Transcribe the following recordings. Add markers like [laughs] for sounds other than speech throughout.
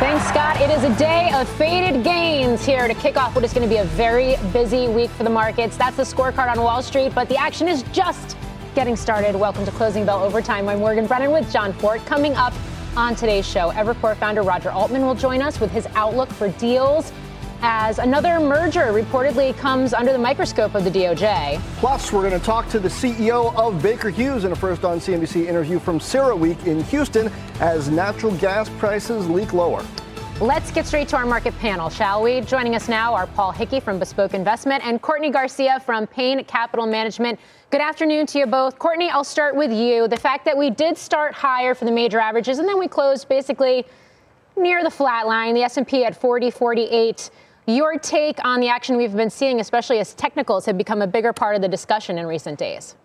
Thanks, Scott. It is a day of faded gains here to kick off what is going to be a very busy week for the markets. That's the scorecard on Wall Street, but the action is just getting started. Welcome to Closing Bell Overtime. I'm Morgan Brennan with Jon Fortt. Coming up on today's show, Evercore founder Roger Altman will join us with his outlook for deals as another merger reportedly comes under the microscope of the DOJ. Plus, we're going to talk to the CEO of Baker Hughes in a first on CNBC interview from CERAWeek in Houston as natural gas prices leak lower. Let's get straight to our market panel, shall we? Joining us now are Paul Hickey from Bespoke Investment and Courtney Garcia from Payne Capital Management. Good afternoon to you both. Courtney, I'll start with you. The fact that we did start higher for the major averages and then we closed basically near the flat line, the S&P at 40, 48. Your take on the action we've been seeing, especially as technicals have become a bigger part of the discussion in recent days?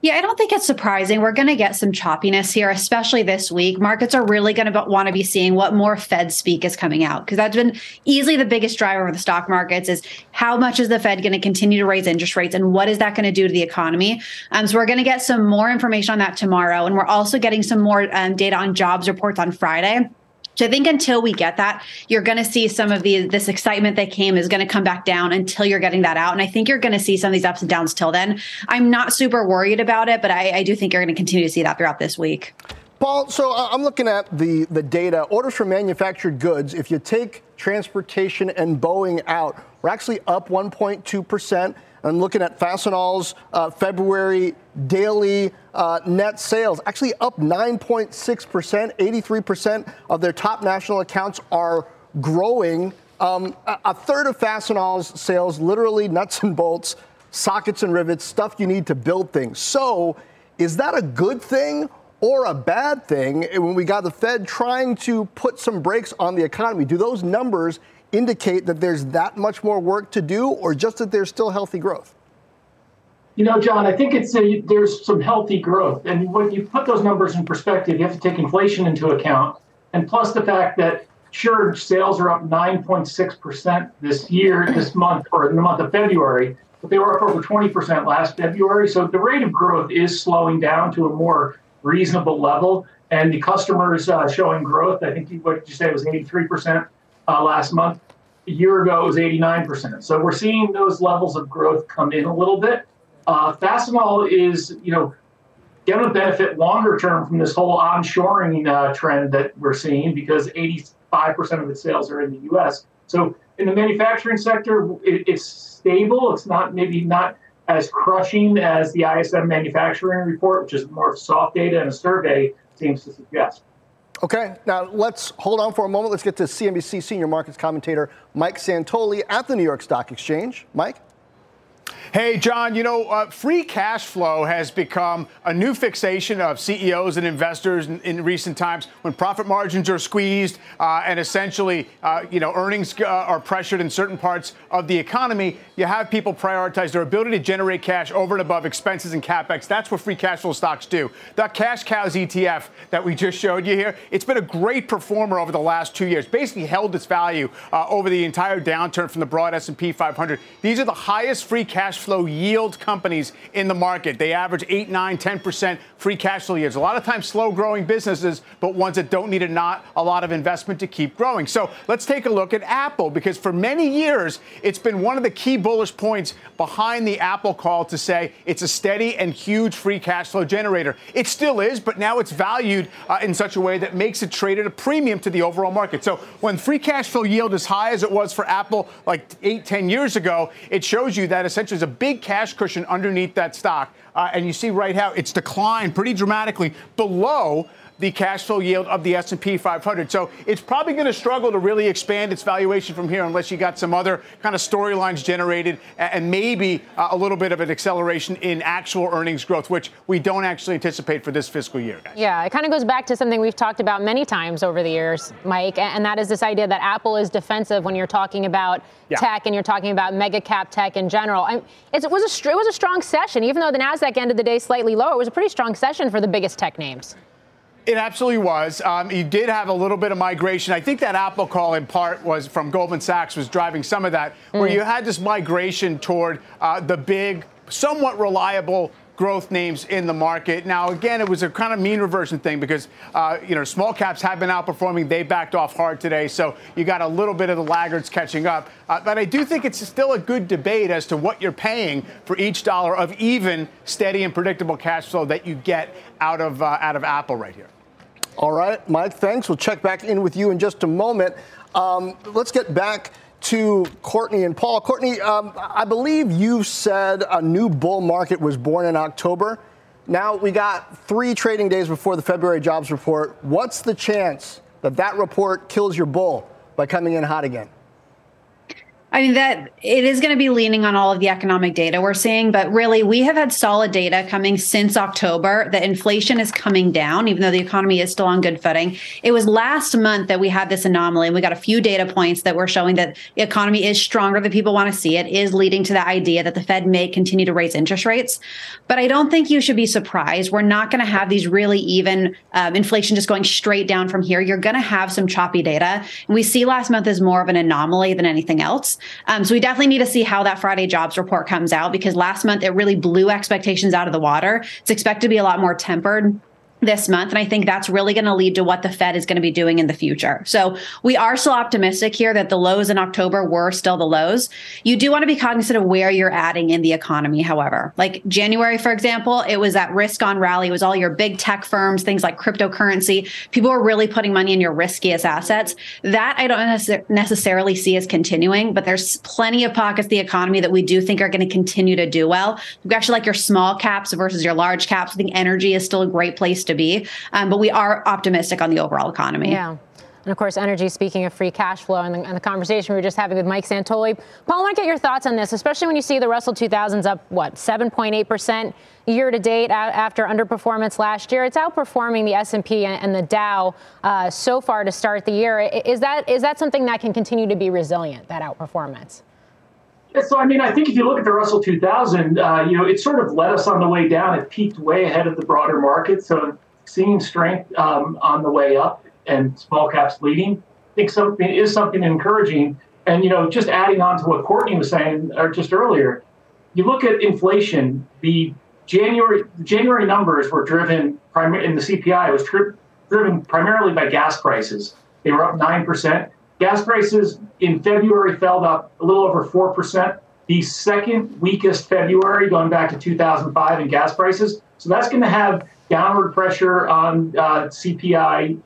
Yeah, I don't think it's surprising. We're going to get some choppiness here, especially this week. Markets are really going to want to be seeing what more Fed speak is coming out because that's been easily the biggest driver of the stock markets is how much is the Fed going to continue to raise interest rates and what is that going to do to the economy? Um, so we're going to get some more information on that tomorrow, and we're also getting some more um, data on jobs reports on Friday. So I think until we get that, you're going to see some of the this excitement that came is going to come back down until you're getting that out. And I think you're going to see some of these ups and downs till then. I'm not super worried about it, but I, I do think you're going to continue to see that throughout this week. Paul, so uh, I'm looking at the, the data. Orders for manufactured goods, if you take transportation and Boeing out, we're actually up 1.2%. I'm looking at Fastenal's uh, February daily uh, net sales, actually up 9.6%. 83% of their top national accounts are growing. Um, a, a third of Fastenal's sales, literally nuts and bolts, sockets and rivets, stuff you need to build things. So, is that a good thing or a bad thing when we got the Fed trying to put some brakes on the economy? Do those numbers indicate that there's that much more work to do or just that there's still healthy growth? You know, Jon, I think it's a, there's some healthy growth. And when you put those numbers in perspective, you have to take inflation into account. And plus the fact that sure sales are up 9.6% this year, this month, or in the month of February, but they were up over 20% last February. So the rate of growth is slowing down to a more reasonable level. And the customers uh, showing growth, I think what you said was 83% uh, last month. A year ago, it was 89%. So we're seeing those levels of growth come in a little bit. Uh, Fastenal is, you know, going to benefit longer term from this whole onshoring uh, trend that we're seeing because 85% of its sales are in the U.S. So in the manufacturing sector, it, it's stable. It's not maybe not as crushing as the ISM manufacturing report, which is more soft data and a survey seems to suggest. Okay, now let's hold on for a moment. Let's get to CNBC senior markets commentator Mike Santoli at the New York Stock Exchange. Mike? Hey, Jon, you know, uh, free cash flow has become a new fixation of CEOs and investors in, in recent times when profit margins are squeezed uh, and essentially, uh, you know, earnings uh, are pressured in certain parts of the economy. You have people prioritize their ability to generate cash over and above expenses and capex. That's what free cash flow stocks do. The cash cows ETF that we just showed you here, it's been a great performer over the last two years. Basically held its value uh, over the entire downturn from the broad S&P 500. These are the highest free cash cash flow yield companies in the market. They average 8, 9, 10% free cash flow yields. A lot of times slow growing businesses, but ones that don't need a, not a lot of investment to keep growing. So let's take a look at Apple because for many years, it's been one of the key bullish points behind the Apple call to say it's a steady and huge free cash flow generator. It still is, but now it's valued uh, in such a way that makes it trade at a premium to the overall market. So when free cash flow yield is high as it was for Apple like eight, ten years ago, it shows you that essentially is a big cash cushion underneath that stock. Uh, and you see right how it's declined pretty dramatically below the cash flow yield of the S&P 500. So it's probably going to struggle to really expand its valuation from here unless you got some other kind of storylines generated and maybe uh, a little bit of an acceleration in actual earnings growth, which we don't actually anticipate for this fiscal year. Guys. Yeah, it kind of goes back to something we've talked about many times over the years, Mike, and that is this idea that Apple is defensive when you're talking about yeah. tech and you're talking about mega cap tech in general. it was a it was a strong session, even though the Nasdaq ended the day slightly lower. It was a pretty strong session for the biggest tech names. It absolutely was. Um, you did have a little bit of migration. I think that Apple call, in part, was from Goldman Sachs, was driving some of that, mm. where you had this migration toward uh, the big, somewhat reliable growth names in the market. Now, again, it was a kind of mean reversion thing because, uh, you know, small caps have been outperforming. They backed off hard today. So you got a little bit of the laggards catching up. Uh, but I do think it's still a good debate as to what you're paying for each dollar of even steady and predictable cash flow that you get out of, uh, out of Apple right here. All right, Mike, thanks. We'll check back in with you in just a moment. Um, let's get back to Courtney and Paul. Courtney, um, I believe you said a new bull market was born in October. Now we got three trading days before the February jobs report. What's the chance that that report kills your bull by coming in hot again? I mean, that it is going to be leaning on all of the economic data we're seeing, but really, we have had solid data coming since October that inflation is coming down, even though the economy is still on good footing. It was last month that we had this anomaly, and we got a few data points that were showing that the economy is stronger than people want to see. It is leading to the idea that the Fed may continue to raise interest rates. But I don't think you should be surprised. We're not going to have these really even um, inflation just going straight down from here. You're going to have some choppy data. And we see last month as more of an anomaly than anything else. Um, so we definitely need to see how that Friday jobs report comes out because last month it really blew expectations out of the water. It's expected to be a lot more tempered this month. And I think that's really going to lead to what the Fed is going to be doing in the future. So we are still optimistic here that the lows in October were still the lows. You do want to be cognizant of where you're adding in the economy, however. Like January, for example, it was that risk on rally. It was all your big tech firms, things like cryptocurrency. People were really putting money in your riskiest assets. That I don't necessarily see as continuing, but there's plenty of pockets of the economy that we do think are going to continue to do well. We actually like your small caps versus your large caps. I think energy is still a great place to be. Um, but we are optimistic on the overall economy. Yeah. And of course, energy, speaking of free cash flow and the, and the, conversation we were just having with Mike Santoli. Paul, I want to get your thoughts on this, especially when you see the Russell 2000s up, what, 7.8% year to date after underperformance last year. It's outperforming the S&P and the Dow uh, so far to start the year. Is that, is that something that can continue to be resilient, that outperformance? So I mean, I think if you look at the Russell 2000, uh, you know, it sort of led us on the way down. It peaked way ahead of the broader market. So seeing strength um, on the way up and small caps leading, I think something is something encouraging. And you know, just adding on to what Courtney was saying or just earlier, you look at inflation. The January January numbers were driven primarily in the CPI was tri- driven primarily by gas prices. They were up nine percent. Gas prices in February fell up a little over 4%, the second weakest February going back to 2005 in gas prices. So that's going to have downward pressure on uh, CPI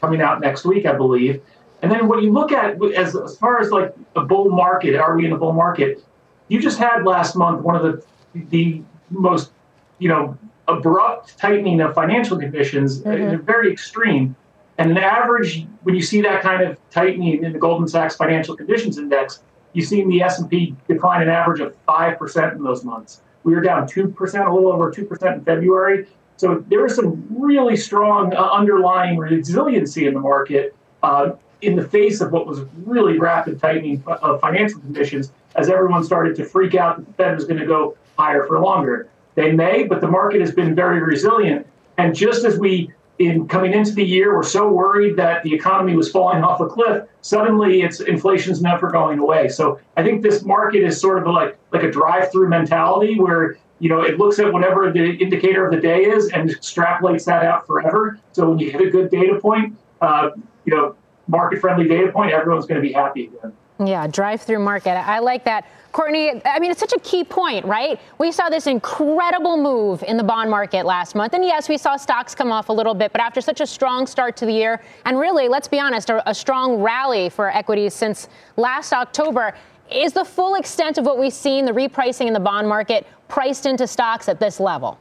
coming out next week, I believe. And then what you look at as, as far as like a bull market, are we in a bull market? You just had last month one of the the most, you know, abrupt tightening of financial conditions, uh, mm-hmm. very extreme. And an average, when you see that kind of tightening in the Goldman Sachs Financial Conditions Index, you see the S&P decline an average of 5% in those months. We were down 2%, a little over 2% in February. So there is some really strong uh, underlying resiliency in the market uh, in the face of what was really rapid tightening of financial conditions as everyone started to freak out that the Fed was going to go higher for longer. They may, but the market has been very resilient. And just as we in coming into the year were so worried that the economy was falling off a cliff, suddenly it's inflation's never going away. So I think this market is sort of like like a drive-through mentality where you know it looks at whatever the indicator of the day is and extrapolates that out forever. So when you hit a good data point, uh, you know, market-friendly data point, everyone's going to be happy again. Yeah, drive-through market. I like that. Courtney, I mean, it's such a key point, right? We saw this incredible move in the bond market last month. And yes, we saw stocks come off a little bit, but after such a strong start to the year, and really, let's be honest, a, a strong rally for equities since last October, is the full extent of what we've seen, the repricing in the bond market, priced into stocks at this level?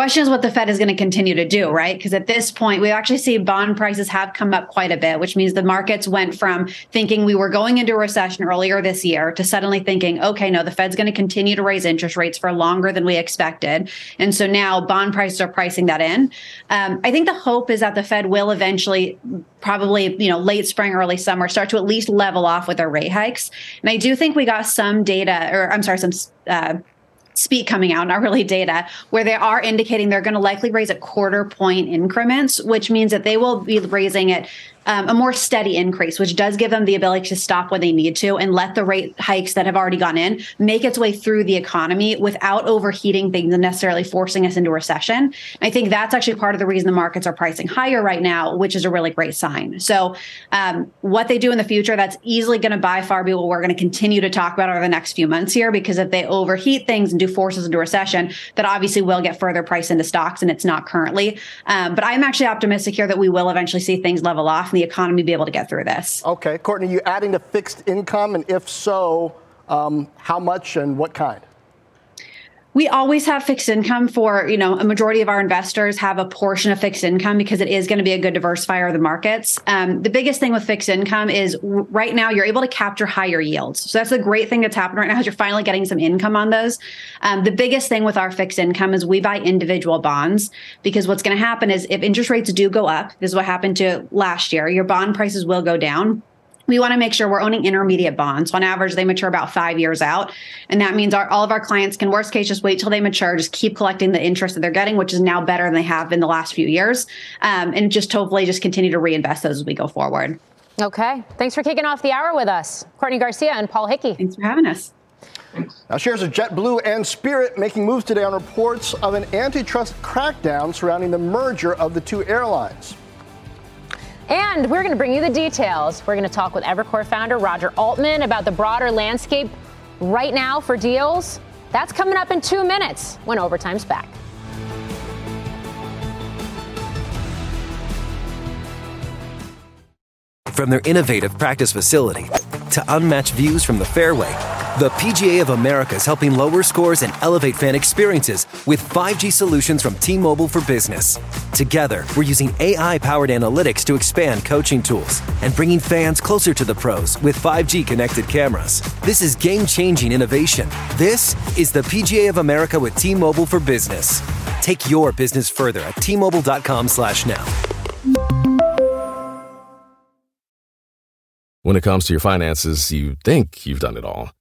Question is what the Fed is going to continue to do, right? Because at this point, we actually see bond prices have come up quite a bit, which means the markets went from thinking we were going into a recession earlier this year to suddenly thinking, okay, no, the Fed's going to continue to raise interest rates for longer than we expected. And so now bond prices are pricing that in. Um, I think the hope is that the Fed will eventually, probably, you know, late spring, early summer, start to at least level off with their rate hikes. And I do think we got some data, or I'm sorry, some. Uh, speak coming out, not really [laughs] data, where they are indicating they're going to likely raise a quarter point increments, which means that they will be raising it um, a more steady increase, which does give them the ability to stop when they need to and let the rate hikes that have already gone in make its way through the economy without overheating things and necessarily forcing us into recession. I think that's actually part of the reason the markets are pricing higher right now, which is a really great sign. So, um, what they do in the future, that's easily going to by far be what we're going to continue to talk about over the next few months here, because if they overheat things and do forces into recession, that obviously will get further price into stocks, and it's not currently. Um, but I'm actually optimistic here that we will eventually see things level off the economy be able to get through this. Okay, Courtney, you adding to fixed income, and if so, um, how much and what kind? We always have fixed income for you know a majority of our investors have a portion of fixed income because it is going to be a good diversifier of the markets. Um, the biggest thing with fixed income is right now you're able to capture higher yields. So that's the great thing that's happening right now is you're finally getting some income on those. Um, the biggest thing with our fixed income is we buy individual bonds because what's going to happen is if interest rates do go up this is what happened to last year your bond prices will go down we want to make sure we're owning intermediate bonds. On average, they mature about five years out. And that means our, all of our clients can, worst case, just wait till they mature, just keep collecting the interest that they're getting, which is now better than they have in the last few years. Um, and just hopefully just continue to reinvest those as we go forward. Okay. Thanks for kicking off the hour with us, Courtney Garcia and Paul Hickey. Thanks for having us. Now, shares of JetBlue and Spirit making moves today on reports of an antitrust crackdown surrounding the merger of the two airlines. And we're going to bring you the details. We're going to talk with Evercore founder Roger Altman about the broader landscape right now for deals. That's coming up in two minutes when overtime's back. From their innovative practice facility to unmatched views from the fairway. The PGA of America is helping lower scores and elevate fan experiences with 5G solutions from T Mobile for Business. Together, we're using AI powered analytics to expand coaching tools and bringing fans closer to the pros with 5G connected cameras. This is game changing innovation. This is the PGA of America with T Mobile for Business. Take your business further at T Mobile.com/slash now. When it comes to your finances, you think you've done it all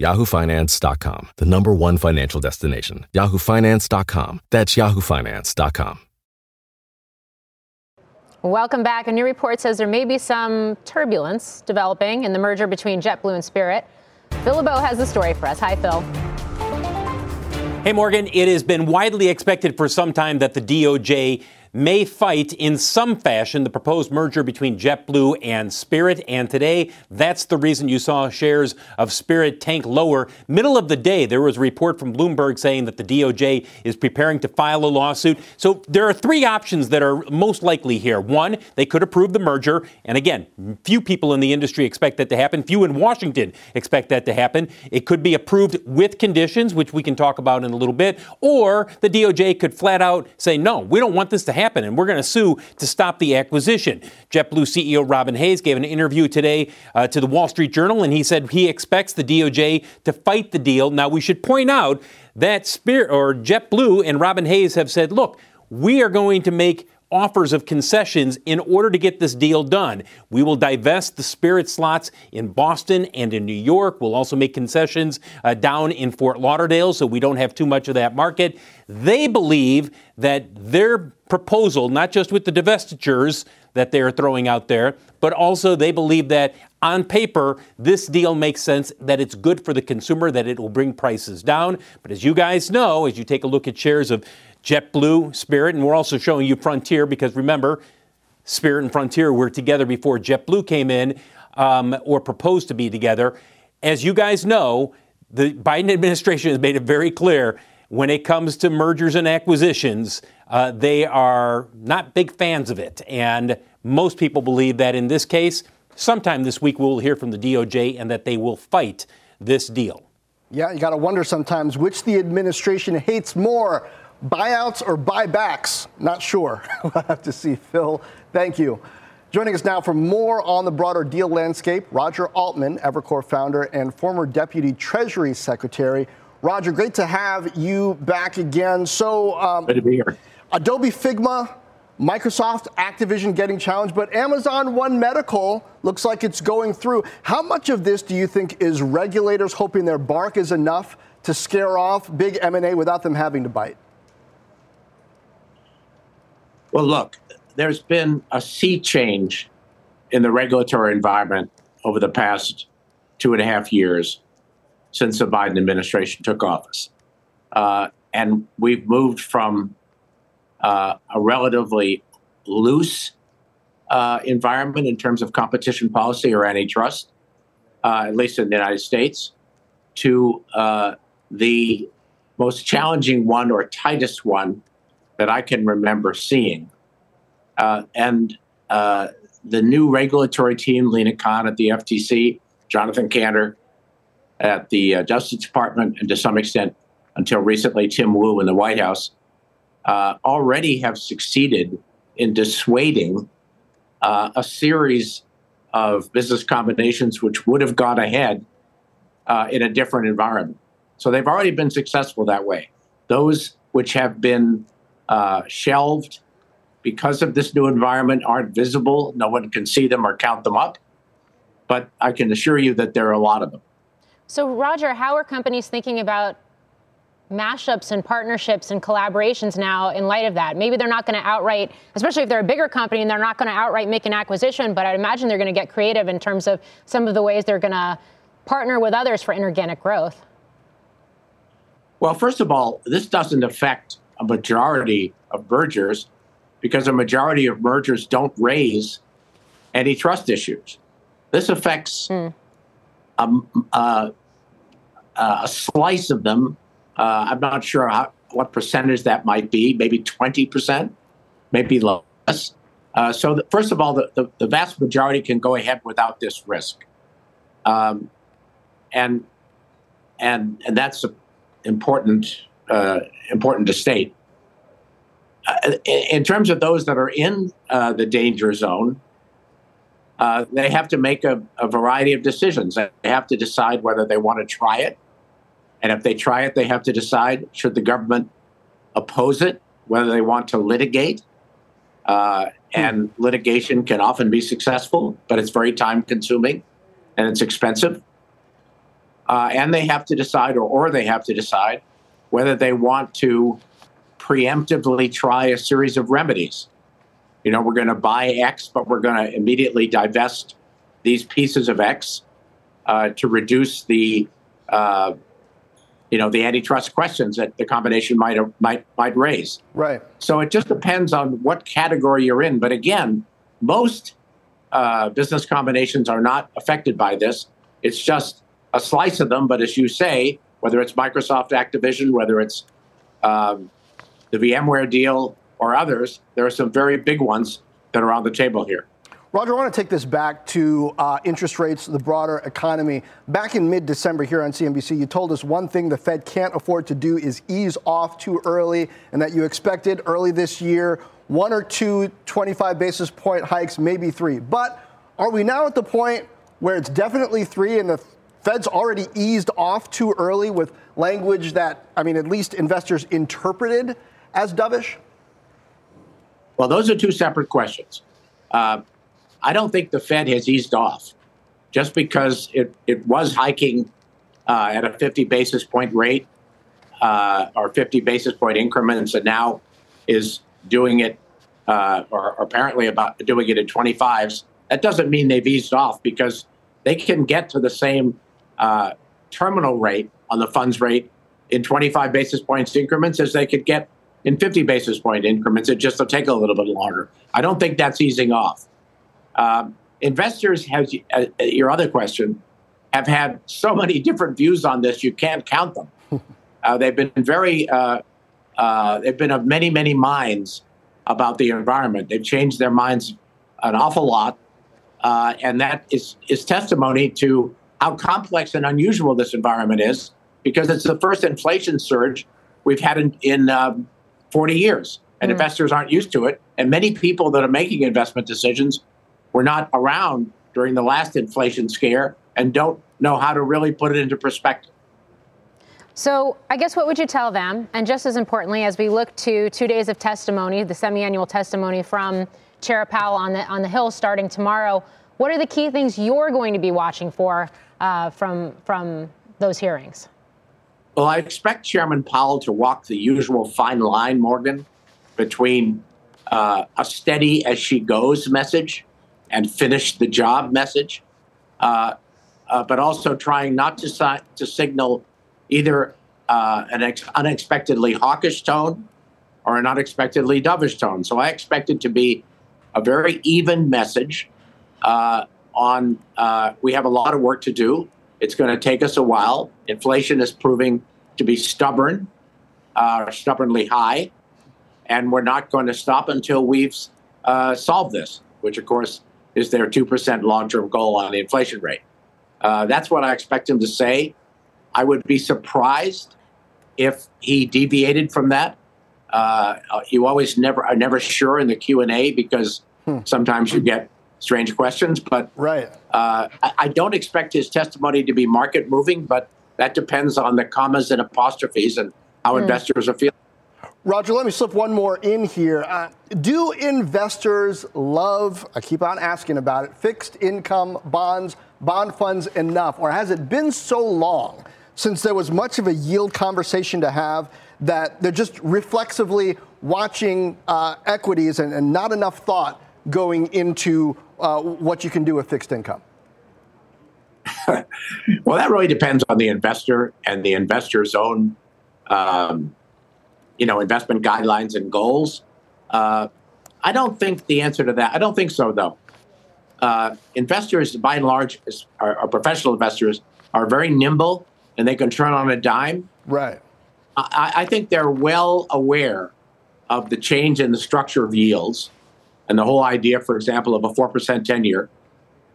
yahoofinance.com, the number one financial destination. yahoofinance.com. That's yahoofinance.com. Welcome back. A new report says there may be some turbulence developing in the merger between JetBlue and Spirit. Phil LeBeau has the story for us. Hi, Phil. Hey, Morgan. It has been widely expected for some time that the DOJ may fight in some fashion the proposed merger between JetBlue and Spirit. And today, that's the reason you saw shares of Spirit tank lower. Middle of the day, there was a report from Bloomberg saying that the DOJ is preparing to file a lawsuit. So there are three options that are most likely here. One, they could approve the merger. And again, few people in the industry expect that to happen. Few in Washington expect that to happen. It could be approved with conditions, which we can talk about in a little bit. Or the DOJ could flat out say, no, we don't want this to happen happen, and we're going to sue to stop the acquisition. JetBlue CEO Robin Hayes gave an interview today uh, to the Wall Street Journal, and he said he expects the DOJ to fight the deal. Now, we should point out that Spirit or JetBlue and Robin Hayes have said, look, we are going to make offers of concessions in order to get this deal done. We will divest the Spirit slots in Boston and in New York. We'll also make concessions uh, down in Fort Lauderdale so we don't have too much of that market. They believe that their proposal, not just with the divestitures that they're throwing out there, but also they believe that on paper, this deal makes sense, that it's good for the consumer, that it will bring prices down. But as you guys know, as you take a look at shares of JetBlue, Spirit, and we're also showing you Frontier because remember, Spirit and Frontier were together before JetBlue came in um, or proposed to be together. As you guys know, the Biden administration has made it very clear when it comes to mergers and acquisitions, uh, they are not big fans of it. And most people believe that in this case, sometime this week we'll hear from the DOJ and that they will fight this deal. Yeah, you got to wonder sometimes which the administration hates more buyouts or buybacks. Not sure. [laughs] we'll have to see. Phil, thank you. Joining us now for more on the broader deal landscape, Roger Altman, Evercore founder and former Deputy Treasury Secretary. Roger, great to have you back again. So, um, good to be here. Adobe Figma Microsoft, Activision getting challenged, but Amazon One Medical looks like it's going through. How much of this do you think is regulators hoping their bark is enough to scare off big M&A without them having to bite? Well, look, there's been a sea change in the regulatory environment over the past two and a half years since the Biden administration took office. Uh, and we've moved from uh, a relatively loose uh, environment in terms of competition policy or antitrust, uh, at least in the United States, to uh, the most challenging one or tightest one that I can remember seeing. Uh, and uh, the new regulatory team, Lina Khan at the FTC, Jonathan Kanter at the Justice Department, and to some extent, until recently, Tim Wu in the White House, uh, already have succeeded in dissuading uh, a series of business combinations which would have gone ahead uh, in a different environment. So they've already been successful that way. Those which have been uh, shelved because of this new environment aren't visible. No one can see them or count them up. But I can assure you that there are a lot of them. So, Roger, how are companies thinking about mashups and partnerships and collaborations now in light of that. Maybe they're not going to outright, especially if they're a bigger company and they're not going to outright make an acquisition, but I'd imagine they're going to get creative in terms of some of the ways they're going to partner with others for inorganic growth. Well, first of all, this doesn't affect a majority of mergers because a majority of mergers don't raise antitrust issues. This affects mm. uh, a slice of them uh, I'm not sure how, what percentage that might be, maybe 20%, maybe less. Uh, so, the, first of all, the, the, the, vast majority can go ahead without this risk. Um, and, and, and that's important, uh, important to state. Uh, in terms of those that are in uh, the danger zone, uh, they have to make a, a variety of decisions. They have to decide whether they want to try it and if they try it, they have to decide should the government oppose it, whether they want to litigate. Uh, and hmm. litigation can often be successful, but it's very time consuming and it's expensive. Uh, and they have to decide, or, or they have to decide, whether they want to preemptively try a series of remedies. You know, we're going to buy X, but we're going to immediately divest these pieces of X uh, to reduce the uh, you know the antitrust questions that the combination might might might raise. Right. So it just depends on what category you're in. But again, most uh, business combinations are not affected by this. It's just a slice of them. But as you say, whether it's Microsoft Activision, whether it's um, the VMware deal or others, there are some very big ones that are on the table here. Roger, I want to take this back to uh, interest rates, the broader economy. Back in mid December here on CNBC, you told us one thing the Fed can't afford to do is ease off too early, and that you expected early this year one or two 25 basis point hikes, maybe three. But are we now at the point where it's definitely three and the Fed's already eased off too early with language that, I mean, at least investors interpreted as dovish? Well, those are two separate questions. Uh, I don't think the Fed has eased off just because it, it was hiking uh, at a 50 basis point rate uh, or 50 basis point increments and now is doing it uh, or, or apparently about doing it in 25s. That doesn't mean they've eased off because they can get to the same uh, terminal rate on the funds rate in 25 basis points increments as they could get in 50 basis point increments. It just will take a little bit longer. I don't think that's easing off. Um, investors have uh, your other question have had so many [laughs] different views on this you can't count them. [laughs] Uh, they've been very uh, uh, they've been of many many minds about the environment. They've changed their minds an awful lot, uh, and that is is testimony to how complex and unusual this environment is because it's the first inflation surge we've had in, in um, 40 years, and mm. investors aren't used to it. And many people that are making investment decisions were not around during the last inflation scare and don't know how to really put it into perspective. So, I guess what would you tell them? And just as importantly, as we look to two days of testimony, the semi-annual testimony from Chair Powell on the on the Hill starting tomorrow, what are the key things you're going to be watching for uh, from from those hearings? Well, I expect Chairman Powell to walk the usual fine line, Morgan, between uh, a steady as she goes message and finish the job message, uh, uh, but also trying not to, si- to signal either uh, an ex- unexpectedly hawkish tone or an unexpectedly dovish tone. So I expect it to be a very even message uh, on uh, we have a lot of work to do. It's going to take us a while. Inflation is proving to be stubborn, uh, stubbornly high, and we're not going to stop until we've uh, solved this, which, of course, is their 2% long term goal on the inflation rate. Uh, that's what I expect him to say. I would be surprised if he deviated from that. Uh, you always never are never sure in the Q and A because hmm. sometimes you get strange questions. But right, uh, I, I, don't expect his testimony to be market moving, but that depends on the commas and apostrophes and how mm. investors are feeling. Roger, let me slip one more in here. Uh, do investors love, I keep on asking about it, fixed income bonds, bond funds enough? Or has it been so long since there was much of a yield conversation to have that they're just reflexively watching uh, equities and, and not enough thought going into uh, what you can do with fixed income? [laughs] well, that really depends on the investor and the investor's own, um, you know, investment guidelines and goals. Uh, I don't think the answer to that. I don't think so, though. Uh, investors, by and large, are, are, professional investors, are very nimble and they can turn on a dime. Right. I, I think they're well aware of the change in the structure of yields and the whole idea, for example, of a 4% 10 year.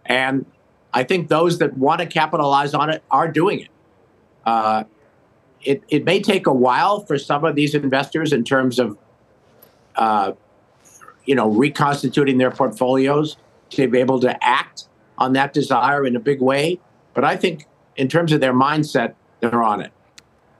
And I think those that want to capitalize on it are doing it. Uh, it, it may take a while for some of these investors in terms of, uh, you know, reconstituting their portfolios to be able to act on that desire in a big way. But I think in terms of their mindset, they're on it.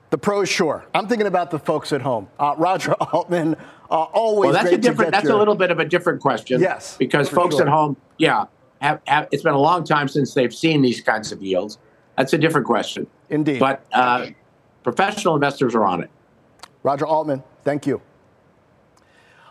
The pros, sure. I'm thinking about the folks at home. Uh, Roger [laughs] Altman, uh, always. Well, that's a different. That's your... a little bit of a different question. Yes, because folks sure. at home, yeah, have, have, it's been a long time since they've seen these kinds of yields. That's a different question. Indeed. But uh, professional investors are on it. Roger Altman, thank you.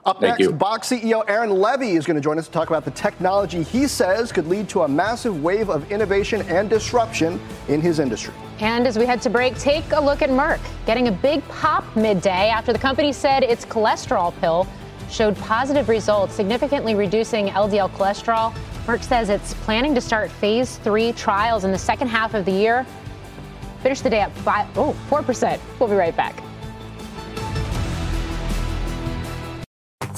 Up Thank next, you. Box CEO Aaron Levie is going to join us to talk about the technology he says could lead to a massive wave of innovation and disruption in his industry. And as we head to break, take a look at Merck, getting a big pop midday after the company said its cholesterol pill showed positive results, significantly reducing LDL cholesterol. Merck says it's planning to start phase three trials in the second half of the year. Finish the day up five, oh, 4%. We'll be right back.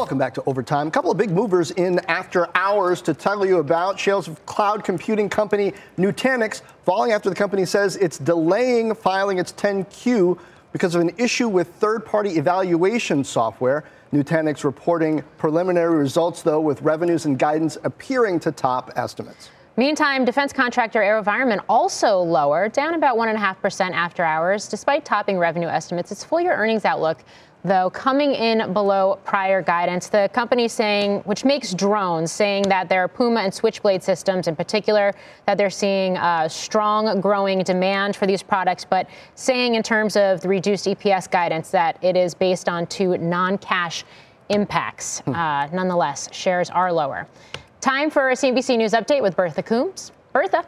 Welcome back to Overtime. A couple of big movers in after hours to tell you about. Shares of cloud computing company Nutanix falling after the company says it's delaying filing its 10Q because of an issue with third party evaluation software. Nutanix reporting preliminary results, though, with revenues and guidance appearing to top estimates. Meantime, defense contractor AeroVironment also lower, down about 1.5% after hours, despite topping revenue estimates. Its full year earnings outlook though, coming in below prior guidance. The company saying, which makes drones, saying that their Puma and Switchblade systems in particular, that they're seeing uh, strong growing demand for these products, but saying in terms of the reduced EPS guidance that it is based on two non cash impacts. Hmm. Uh, nonetheless, shares are lower. Time for a CNBC News update with Bertha Coombs. Bertha.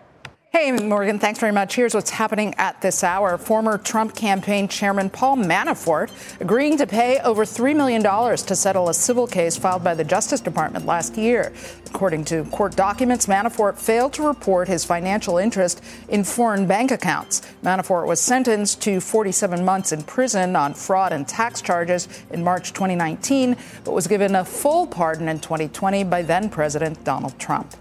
Hey, Morgan, thanks very much. Here's what's happening at this hour. Former Trump campaign chairman Paul Manafort agreeing to pay over $3 million to settle a civil case filed by the Justice Department last year. According to court documents, Manafort failed to report his financial interest in foreign bank accounts. Manafort was sentenced to 47 months in prison on fraud and tax charges in March 2019, but was given a full pardon in 2020 by then President Donald Trump.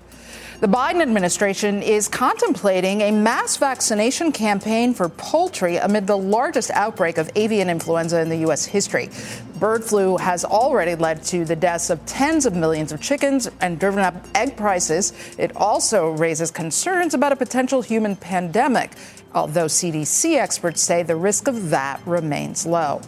The Biden administration is contemplating a mass vaccination campaign for poultry amid the largest outbreak of avian influenza in the U.S. history. Bird flu has already led to the deaths of tens of millions of chickens and driven up egg prices. It also raises concerns about a potential human pandemic although CDC experts say the risk of that remains low.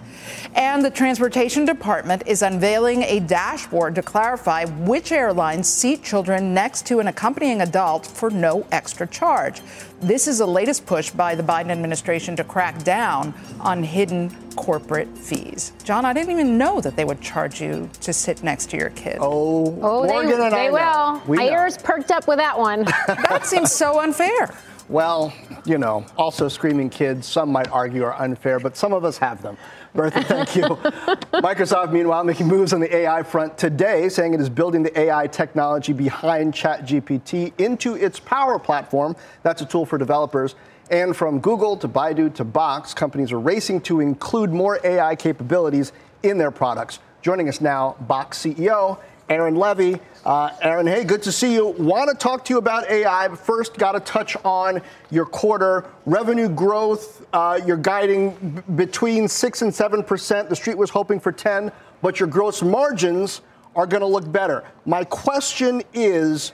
And the Transportation Department is unveiling a dashboard to clarify which airlines seat children next to an accompanying adult for no extra charge. This is the latest push by the Biden administration to crack down on hidden corporate fees. Jon, I didn't even know that they would charge you to sit next to your kid. Oh, oh Morgan they, and they I will. My ears perked up with that one. [laughs] that seems so unfair. Well, you know, also screaming kids, some might argue are unfair, but some of us have them. Bertha, thank you. [laughs] Microsoft, meanwhile, making moves on the AI front today, saying it is building the AI technology behind ChatGPT into its Power platform. That's a tool for developers. And from Google to Baidu to Box, companies are racing to include more AI capabilities in their products. Joining us now, Box CEO Aaron Levie. Uh, Aaron, hey, good to see you. Want to talk to you about AI, but first, got to touch on your quarter revenue growth. Uh, you're guiding b- between six and seven percent. The street was hoping for ten, but your gross margins are going to look better. My question is,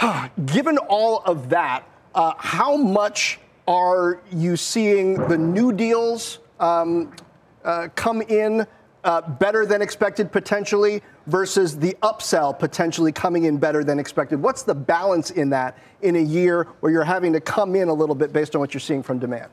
[sighs] given all of that, uh, how much are you seeing the new deals um, uh, come in uh, better than expected potentially versus the upsell potentially coming in better than expected? What's the balance in that in a year where you're having to come in a little bit based on what you're seeing from demand?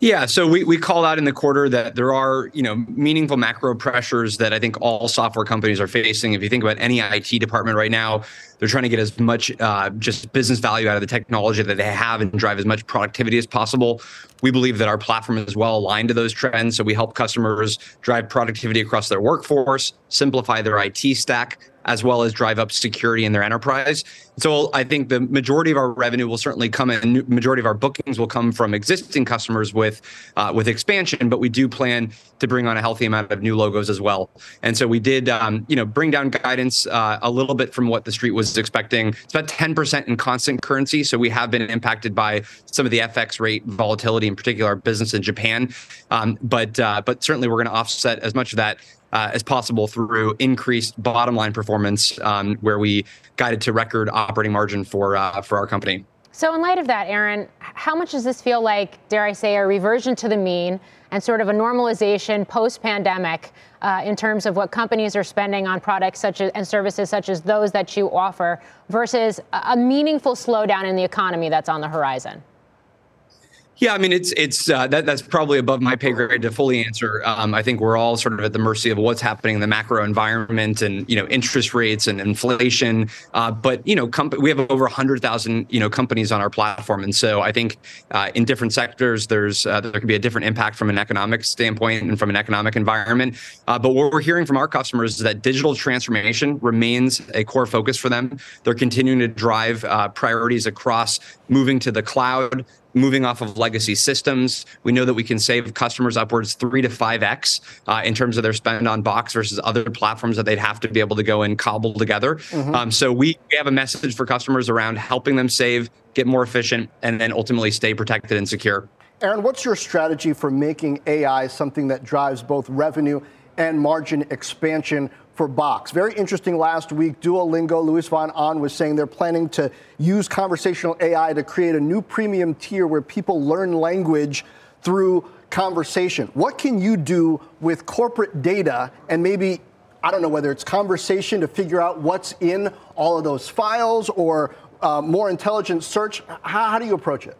Yeah, so we, we call out in the quarter that there are you know meaningful macro pressures that I think all software companies are facing. If you think about any IT department right now, they're trying to get as much uh, just business value out of the technology that they have and drive as much productivity as possible. We believe that our platform is well aligned to those trends. So we help customers drive productivity across their workforce, simplify their IT stack, as well as drive up security in their enterprise. So I think the majority of our revenue will certainly come in. Majority of our bookings will come from existing customers with uh, with expansion, but we do plan to bring on a healthy amount of new logos as well. And so we did, um, you know, bring down guidance uh, a little bit from what the street was expecting. It's about 10% in constant currency. So we have been impacted by some of the FX rate volatility, in particular our business in Japan. Um, but uh, but certainly we're going to offset as much of that uh, as possible through increased bottom line performance, um, where we guided to record operating margin for uh, for our company. So, in light of that, Aaron, how much does this feel like, dare I say, a reversion to the mean and sort of a normalization post pandemic uh, in terms of what companies are spending on products such as, and services such as those that you offer versus a meaningful slowdown in the economy that's on the horizon? Yeah, I mean it's it's uh, that that's probably above my pay grade to fully answer. Um, I think we're all sort of at the mercy of what's happening in the macro environment and you know interest rates and inflation. Uh, but you know, comp- we have over hundred thousand you know companies on our platform, and so I think uh, in different sectors there's uh, there could be a different impact from an economic standpoint and from an economic environment. Uh, but what we're hearing from our customers is that digital transformation remains a core focus for them. They're continuing to drive uh, priorities across moving to the cloud moving off of legacy systems. We know that we can save customers upwards three to five x uh, in terms of their spend on Box versus other platforms that they'd have to be able to go and cobble together. Mm-hmm. Um, so we, we have a message for customers around helping them save, get more efficient, and then ultimately stay protected and secure. Aaron, what's your strategy for making AI something that drives both revenue and margin expansion for Box. Very interesting last week. Duolingo, Luis von Ahn was saying they're planning to use conversational AI to create a new premium tier where people learn language through conversation. What can you do with corporate data and maybe, I don't know whether it's conversation to figure out what's in all of those files or uh, more intelligent search? How, how do you approach it?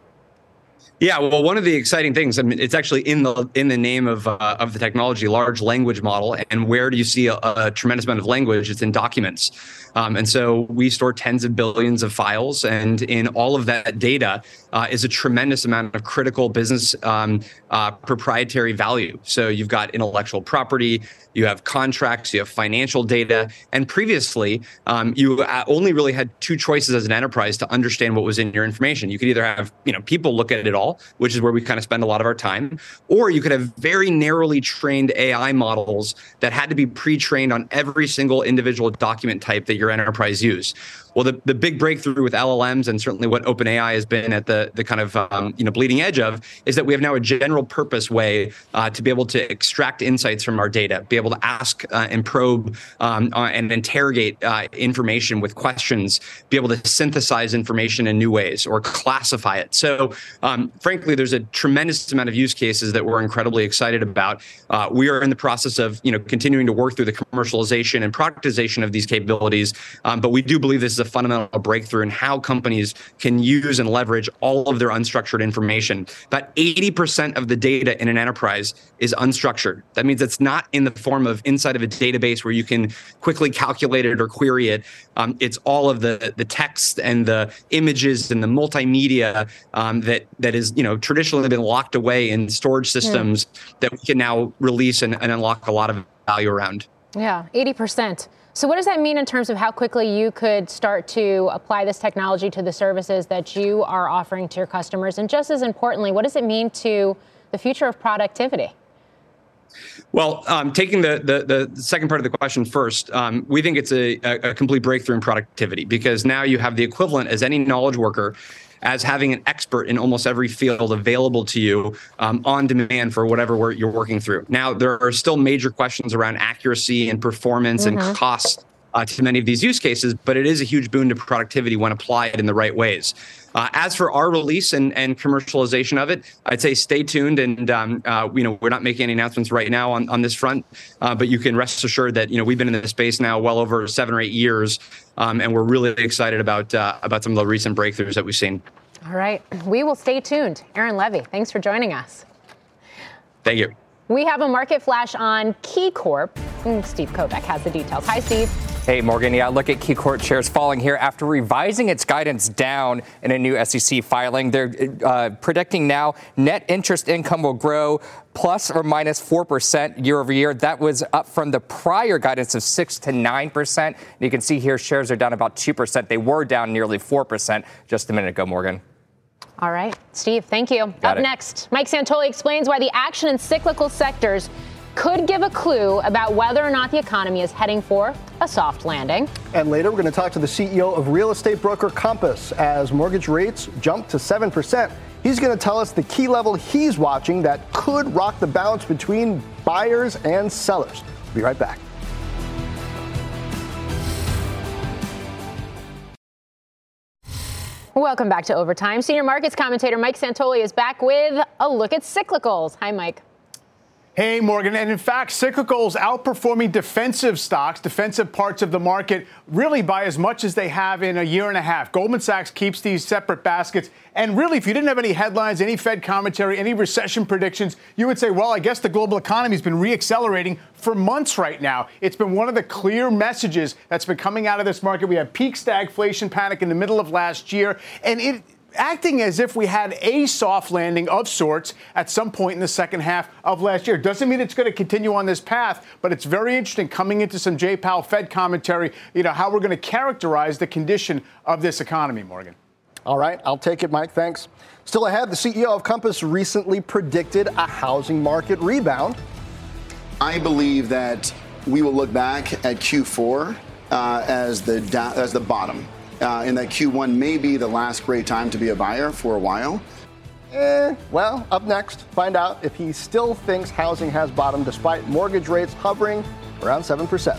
Yeah, well, one of the exciting things, I mean, it's actually in the in the name of uh, of the technology, large language model. And where do you see a, a tremendous amount of language? It's in documents. Um, and so we store tens of billions of files, and in all of that data uh, is a tremendous amount of critical business um, uh, proprietary value. So you've got intellectual property, you have contracts, you have financial data, and previously um, you uh, only really had two choices as an enterprise to understand what was in your information. You could either have you know people look at it all, which is where we kind of spend a lot of our time, or you could have very narrowly trained AI models that had to be pre-trained on every single individual document type that your enterprise use. Well, the, the big breakthrough with LLMs and certainly what OpenAI has been at the, the kind of um, you know bleeding edge of is that we have now a general purpose way uh, to be able to extract insights from our data, be able to ask uh, and probe um, uh, and interrogate uh, information with questions, be able to synthesize information in new ways or classify it. So, um, frankly, there's a tremendous amount of use cases that we're incredibly excited about. Uh, we are in the process of you know continuing to work through the commercialization and productization of these capabilities, um, but we do believe this is a a fundamental breakthrough in how companies can use and leverage all of their unstructured information. About 80% of the data in an enterprise is unstructured. That means it's not in the form of inside of a database where you can quickly calculate it or query it. Um, it's all of the the text and the images and the multimedia um, that that is you know traditionally been locked away in storage systems yeah. that we can now release and, and unlock a lot of value around. Yeah, 80%. So, what does that mean in terms of how quickly you could start to apply this technology to the services that you are offering to your customers? And just as importantly, what does it mean to the future of productivity? Well, um, taking the, the, the second part of the question first, um, we think it's a, a complete breakthrough in productivity because now you have the equivalent as any knowledge worker as having an expert in almost every field available to you um, on demand for whatever you're working through. Now, there are still major questions around accuracy and performance mm-hmm. and cost uh, to many of these use cases, but it is a huge boon to productivity when applied in the right ways. Uh, as for our release and, and commercialization of it, I'd say stay tuned. And um, uh, you know we're not making any announcements right now on, on this front, uh, but you can rest assured that you know we've been in this space now well over seven or eight years, um, and we're really excited about uh, about some of the recent breakthroughs that we've seen. All right, we will stay tuned. Aaron Levie, thanks for joining us. Thank you. We have a market flash on KeyCorp. Mm, Steve Kovach has the details. Hi, Steve. Hey, Morgan. Yeah, look at KeyCorp shares falling here after revising its guidance down in a new SEC filing. They're uh, predicting now net interest income will grow plus or minus 4% year over year. That was up from the prior guidance of 6 to 9%. And You can see here shares are down about 2%. They were down nearly 4% just a minute ago, Morgan. All right. Steve, thank you. Got Up it. next, Mike Santoli explains why the action in cyclical sectors could give a clue about whether or not the economy is heading for a soft landing. And later, we're going to talk to the CEO of real estate broker Compass as mortgage rates jump to 7%. He's going to tell us the key level he's watching that could rock the balance between buyers and sellers. Be right back. Welcome back to Overtime. Senior markets commentator Mike Santoli is back with a look at cyclicals. Hi, Mike. Hey, Morgan. And in fact, cyclicals outperforming defensive stocks, defensive parts of the market, really by as much as they have in a year and a half. Goldman Sachs keeps these separate baskets. And really, if you didn't have any headlines, any Fed commentary, any recession predictions, you would say, well, I guess the global economy has been reaccelerating for months right now. It's been one of the clear messages that's been coming out of this market. We had peak stagflation panic in the middle of last year. And it acting as if we had a soft landing of sorts at some point in the second half of last year. Doesn't mean it's going to continue on this path, but it's very interesting coming into some Jay Powell Fed commentary, you know, how we're going to characterize the condition of this economy, Morgan. All right, I'll take it, Mike. Thanks. Still ahead, the CEO of Compass recently predicted a housing market rebound. I believe that we will look back at Q4 uh, as the da- as the bottom, uh, and that Q1 may be the last great time to be a buyer for a while. Eh, well, up next, find out if he still thinks housing has bottomed despite mortgage rates hovering around 7%.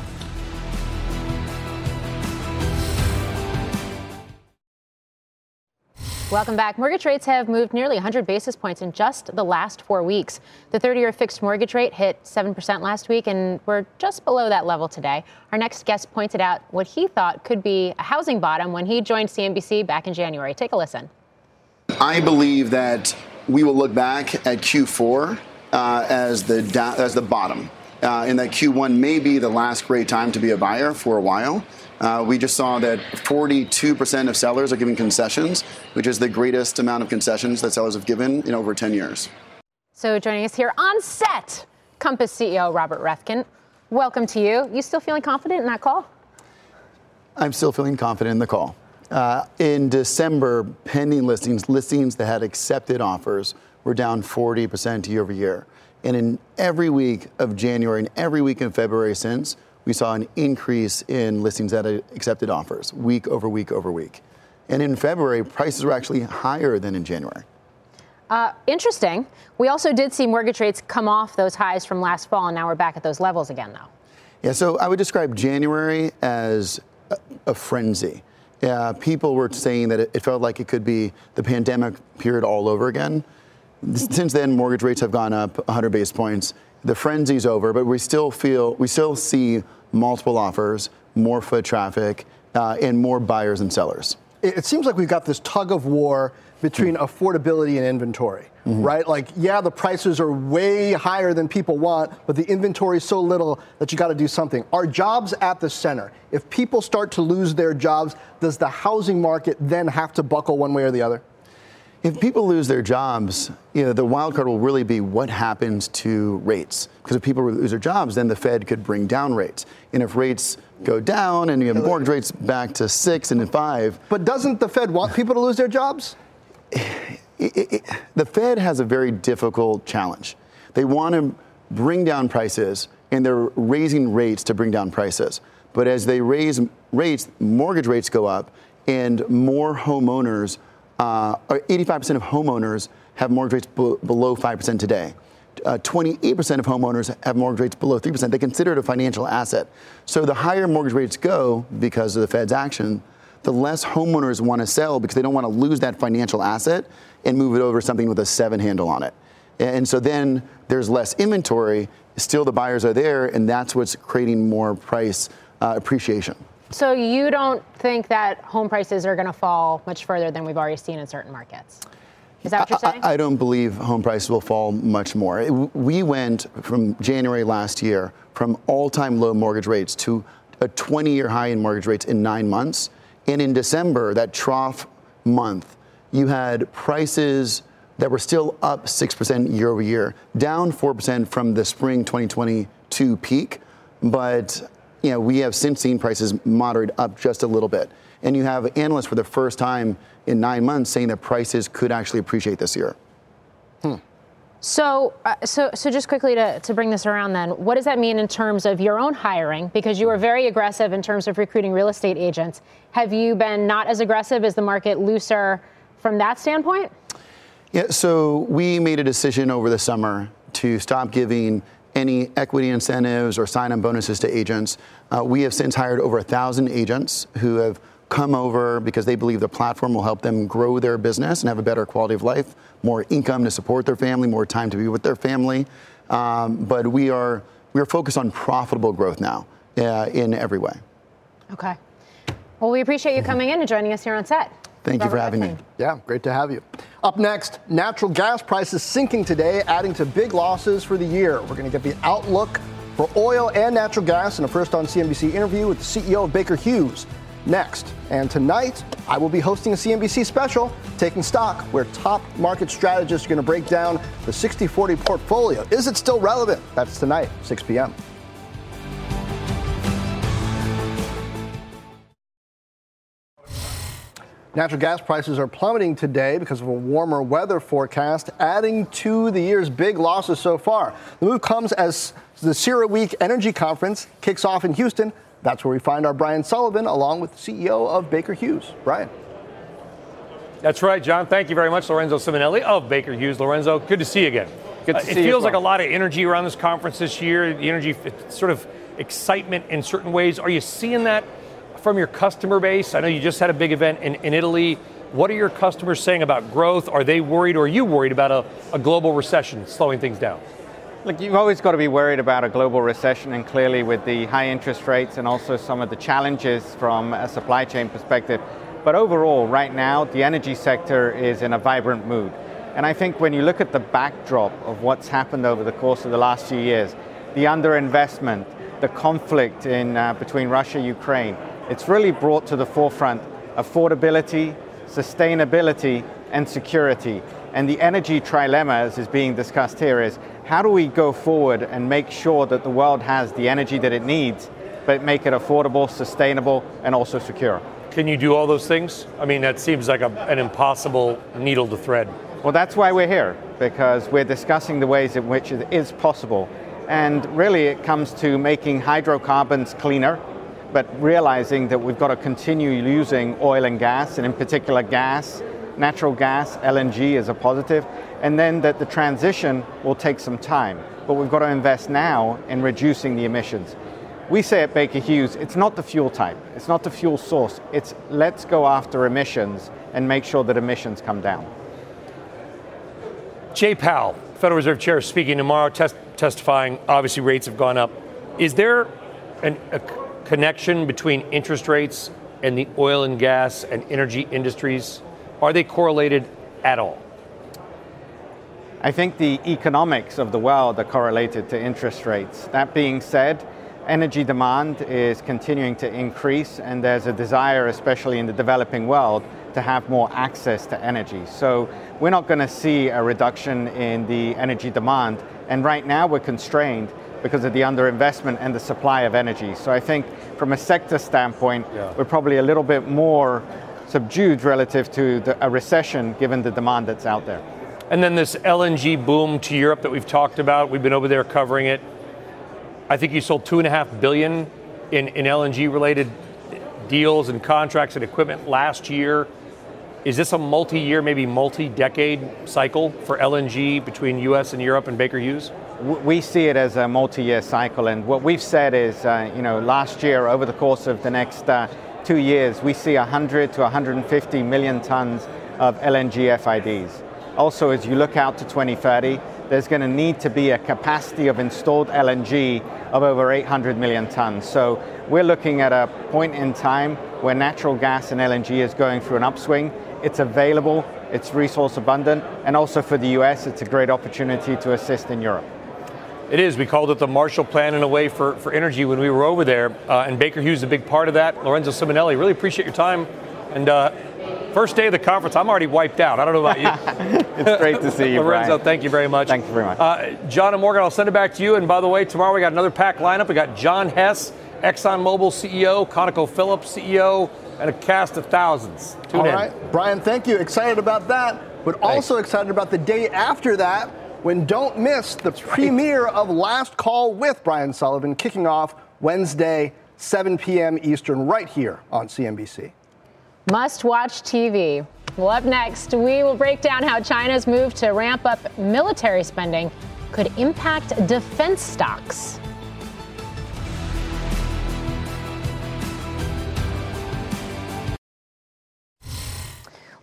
Welcome back. Mortgage rates have moved nearly 100 basis points in just the last four weeks. The 30 year fixed mortgage rate hit 7% last week, and we're just below that level today. Our next guest pointed out what he thought could be a housing bottom when he joined CNBC back in January. Take a listen. I believe that we will look back at Q4 uh, as the da- as the bottom, uh, and that Q1 may be the last great time to be a buyer for a while. Uh, we just saw that 42% of sellers are giving concessions, which is the greatest amount of concessions that sellers have given in over 10 years. So, joining us here on set, Compass CEO Robert Reffkin. Welcome to you. You still feeling confident in that call? I'm still feeling confident in the call. Uh, in December, pending listings, listings that had accepted offers were down 40% year over year. And in every week of January and every week in February since, we saw an increase in listings that accepted offers week over week over week. And in February, prices were actually higher than in January. Uh, interesting. We also did see mortgage rates come off those highs from last fall, and now we're back at those levels again, though. Yeah, so I would describe January as a, a frenzy. Yeah, people were saying that it, it felt like it could be the pandemic period all over again. Since then, mortgage rates have gone up 100 basis points. The frenzy's over, but we still feel we still see multiple offers, more foot traffic, uh, and more buyers and sellers. It, seems like we've got this tug of war between mm. affordability and inventory, mm-hmm. right? Like, yeah, the prices are way higher than people want, but the inventory is so little that you got to do something. Are jobs at the center? If people start to lose their jobs, does the housing market then have to buckle one way or the other? If people lose their jobs, you know, the wild card will really be what happens to rates. Because if people lose their jobs, then the Fed could bring down rates. And if rates go down and you have mortgage rates back to six and then five. But doesn't the Fed want people to lose their jobs? It, it, it, the Fed has a very difficult challenge. They want to bring down prices, and they're raising rates to bring down prices. But as they raise rates, mortgage rates go up, and more homeowners uh, 85% of homeowners have mortgage rates b- below 5% today. Uh, 28% of homeowners have mortgage rates below 3%. They consider it a financial asset. So the higher mortgage rates go because of the Fed's action, the less homeowners want to sell because they don't want to lose that financial asset and move it over something with a seven handle on it. And so then there's less inventory, still the buyers are there, and that's what's creating more price uh, appreciation. So you don't think that home prices are going to fall much further than we've already seen in certain markets? Is that what you're saying? I, I, don't believe home prices will fall much more. We went from January last year from all-time low mortgage rates to a 20-year high in mortgage rates in nine months. And in December, that trough month, you had prices that were still up 6% year over year, down 4% from the spring 2022 peak. But you know, we have since seen prices moderate up just a little bit. And you have analysts for the first time in nine months saying that prices could actually appreciate this year. Hmm. So, uh, so, so just quickly to, to bring this around then, what does that mean in terms of your own hiring? Because you were very aggressive in terms of recruiting real estate agents. Have you been not as aggressive? Is the market looser from that standpoint? Yeah, so we made a decision over the summer to stop giving any equity incentives or sign on bonuses to agents. Uh, we have since hired over a thousand agents who have come over because they believe the platform will help them grow their business and have a better quality of life, more income to support their family, more time to be with their family. Um, but we are we are focused on profitable growth now uh, in every way. Okay. Well, we appreciate you coming in and joining us here on set. Thank Robert you for having me. Yeah, great to have you. Up next, natural gas prices sinking today, adding to big losses for the year. We're going to get the outlook for oil and natural gas in a first on CNBC interview with the CEO of Baker Hughes. Next, and tonight, I will be hosting a CNBC special, Taking Stock, where top market strategists are going to break down the 60 40 portfolio. Is it still relevant? That's tonight, 6 p.m. Natural gas prices are plummeting today because of a warmer weather forecast, adding to the year's big losses so far. The move comes as the CERAWeek Energy Conference kicks off in Houston. That's where we find our Brian Sullivan, along with the CEO of Baker Hughes. Brian. That's right, Jon. Thank you very much, Lorenzo Simonelli of Baker Hughes. Lorenzo, good to see you again. Good to uh, see it feels well. like a lot of energy around this conference this year. The energy, sort of excitement in certain ways. Are you seeing that from your customer base? I know you just had a big event in, in Italy. What are your customers saying about growth? Are they worried, or are you worried about a, a global recession slowing things down? Look, you've always got to be worried about a global recession, and clearly with the high interest rates and also some of the challenges from a supply chain perspective. But overall, right now, the energy sector is in a vibrant mood. And I think when you look at the backdrop of what's happened over the course of the last few years, the underinvestment, the conflict in, uh, between Russia and Ukraine, it's really brought to the forefront affordability, sustainability, and security. And the energy trilemma, as is being discussed here, is how do we go forward and make sure that the world has the energy that it needs, but make it affordable, sustainable, and also secure? Can you do all those things? I mean, that seems like a, an impossible needle to thread. Well, that's why we're here, because we're discussing the ways in which it is possible. And really, it comes to making hydrocarbons cleaner, but realizing that we've got to continue using oil and gas, and in particular, gas, natural gas, LNG is a positive, and then that the transition will take some time. But we've got to invest now in reducing the emissions. We say at Baker Hughes, it's not the fuel type, it's not the fuel source, it's let's go after emissions and make sure that emissions come down. Jay Powell, Federal Reserve Chair, speaking tomorrow, test, testifying. Obviously, rates have gone up. Is there an, a connection between interest rates and the oil and gas and energy industries? Are they correlated at all? I think the economics of the world are correlated to interest rates. That being said, energy demand is continuing to increase, and there's a desire, especially in the developing world, to have more access to energy. So we're not going to see a reduction in the energy demand. And right now we're constrained because of the underinvestment and the supply of energy. So I think from a sector standpoint, yeah. we're probably a little bit more subdued relative to the, a recession given the demand that's out there. And then this LNG boom to Europe that we've talked about, we've been over there covering it. I think you sold two and a half billion in, in LNG related deals and contracts and equipment last year. Is this a multi year, maybe multi decade cycle for LNG between US and Europe and Baker Hughes? We see it as a multi year cycle. And what we've said is, uh, you know, last year, over the course of the next uh, two years, we see 100 to 150 million tons of LNG FIDs. Also, as you look out to 2030, there's going to need to be a capacity of installed LNG of over 800 million tons. So we're looking at a point in time where natural gas and LNG is going through an upswing. It's available, it's resource abundant, and also for the US, it's a great opportunity to assist in Europe. It is. We called it the Marshall Plan in a way for, for energy when we were over there. Uh, and Baker Hughes is a big part of that. Lorenzo Simonelli, really appreciate your time. And uh, First day of the conference, I'm already wiped out. I don't know about you. [laughs] it's great to see you, Lorenzo, Brian. thank you very much. Thank you very much. Uh, Jon and Morgan, I'll send it back to you. And by the way, tomorrow we got another packed lineup. We got John Hess, ExxonMobil CEO, ConocoPhillips CEO, and a cast of thousands. Tune All in. right, Brian, thank you. Excited about that, but Thanks. also excited about the day after that when don't miss the That's premiere right. of Last Call with Brian Sullivan kicking off Wednesday, 7 p.m. Eastern, right here on CNBC. Must watch TV. Well, up next, we will break down how China's move to ramp up military spending could impact defense stocks.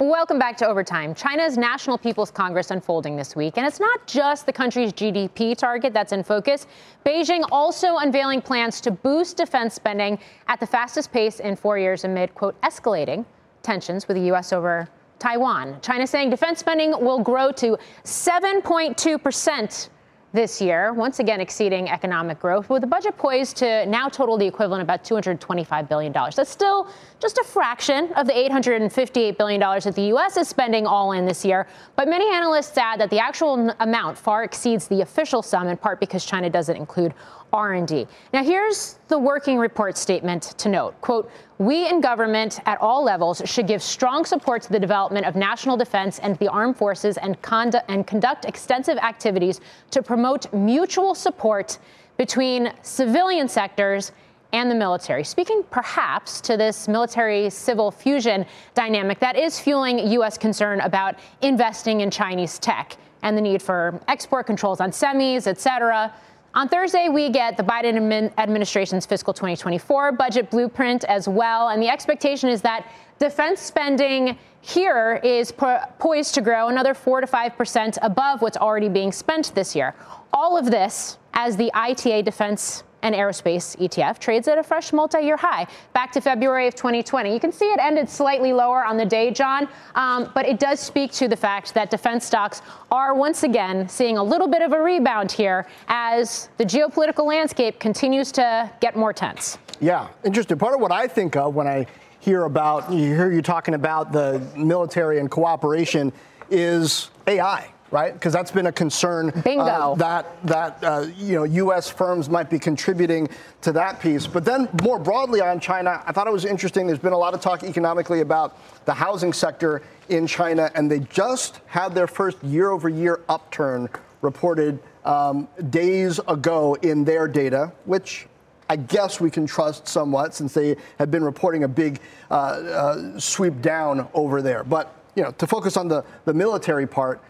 Welcome back to Overtime. China's National People's Congress unfolding this week, and it's not just the country's GDP target that's in focus. Beijing also unveiling plans to boost defense spending at the fastest pace in four years amid, quote, escalating tensions with the U.S. over Taiwan. China saying defense spending will grow to 7.2 percent this year, once again exceeding economic growth, with the budget poised to now total the equivalent of about $225 billion. That's still just a fraction of the $858 billion that the U.S. is spending all in this year. But many analysts add that the actual amount far exceeds the official sum, in part because China doesn't include R&D. Now, here's the working report statement to note. Quote, we in government at all levels should give strong support to the development of national defense and the armed forces and, conduct, and conduct extensive activities to promote mutual support between civilian sectors and the military. Speaking perhaps to this military civil fusion dynamic that is fueling U.S. concern about investing in Chinese tech and the need for export controls on semis, et cetera. On Thursday, we get the Biden administration's fiscal 2024 budget blueprint as well. And the expectation is that defense spending here is po- poised to grow another 4 to 5% above what's already being spent this year. All of this as the ITA defense and aerospace ETF trades at a fresh multi-year high back to February of 2020. You can see it ended slightly lower on the day, Jon, um, but it does speak to the fact that defense stocks are once again seeing a little bit of a rebound here as the geopolitical landscape continues to get more tense. Yeah, interesting. Part of what I think of when I hear about you hear you talking about the military and cooperation is AI right? Because that's been a concern. Bingo. Uh, that that uh, you know U.S. firms might be contributing to that piece. But then more broadly on China, I thought it was interesting. There's been a lot of talk economically about the housing sector in China, and they just had their first year-over-year upturn reported um, days ago in their data, which I guess we can trust somewhat since they have been reporting a big uh, uh, sweep down over there. But you know, to focus on the, the military part,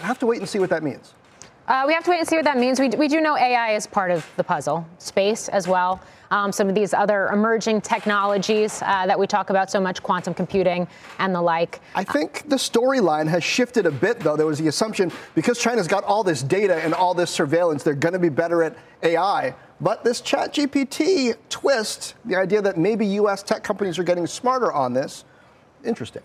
have to wait and see what that means. Uh, we have to wait and see what that means. We, we do know AI is part of the puzzle, space as well. Um, some of these other emerging technologies uh, that we talk about so much, quantum computing and the like. I think the storyline has shifted a bit, though. There was the assumption because China's got all this data and all this surveillance, they're going to be better at AI. But this ChatGPT twist, the idea that maybe U.S. tech companies are getting smarter on this, interesting.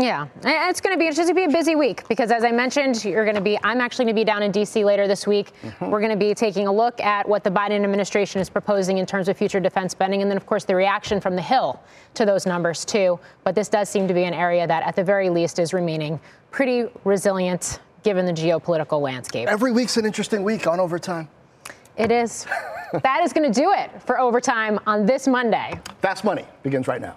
Yeah, it's going to be it's just be a busy week because, as I mentioned, you're going to be. I'm actually going to be down in D.C. later this week. Mm-hmm. We're going to be taking a look at what the Biden administration is proposing in terms of future defense spending, and then, of course, the reaction from the Hill to those numbers too. But this does seem to be an area that, at the very least, is remaining pretty resilient given the geopolitical landscape. Every week's an interesting week on overtime. It is. [laughs] that is going to do it for overtime on this Monday. Fast Money begins right now.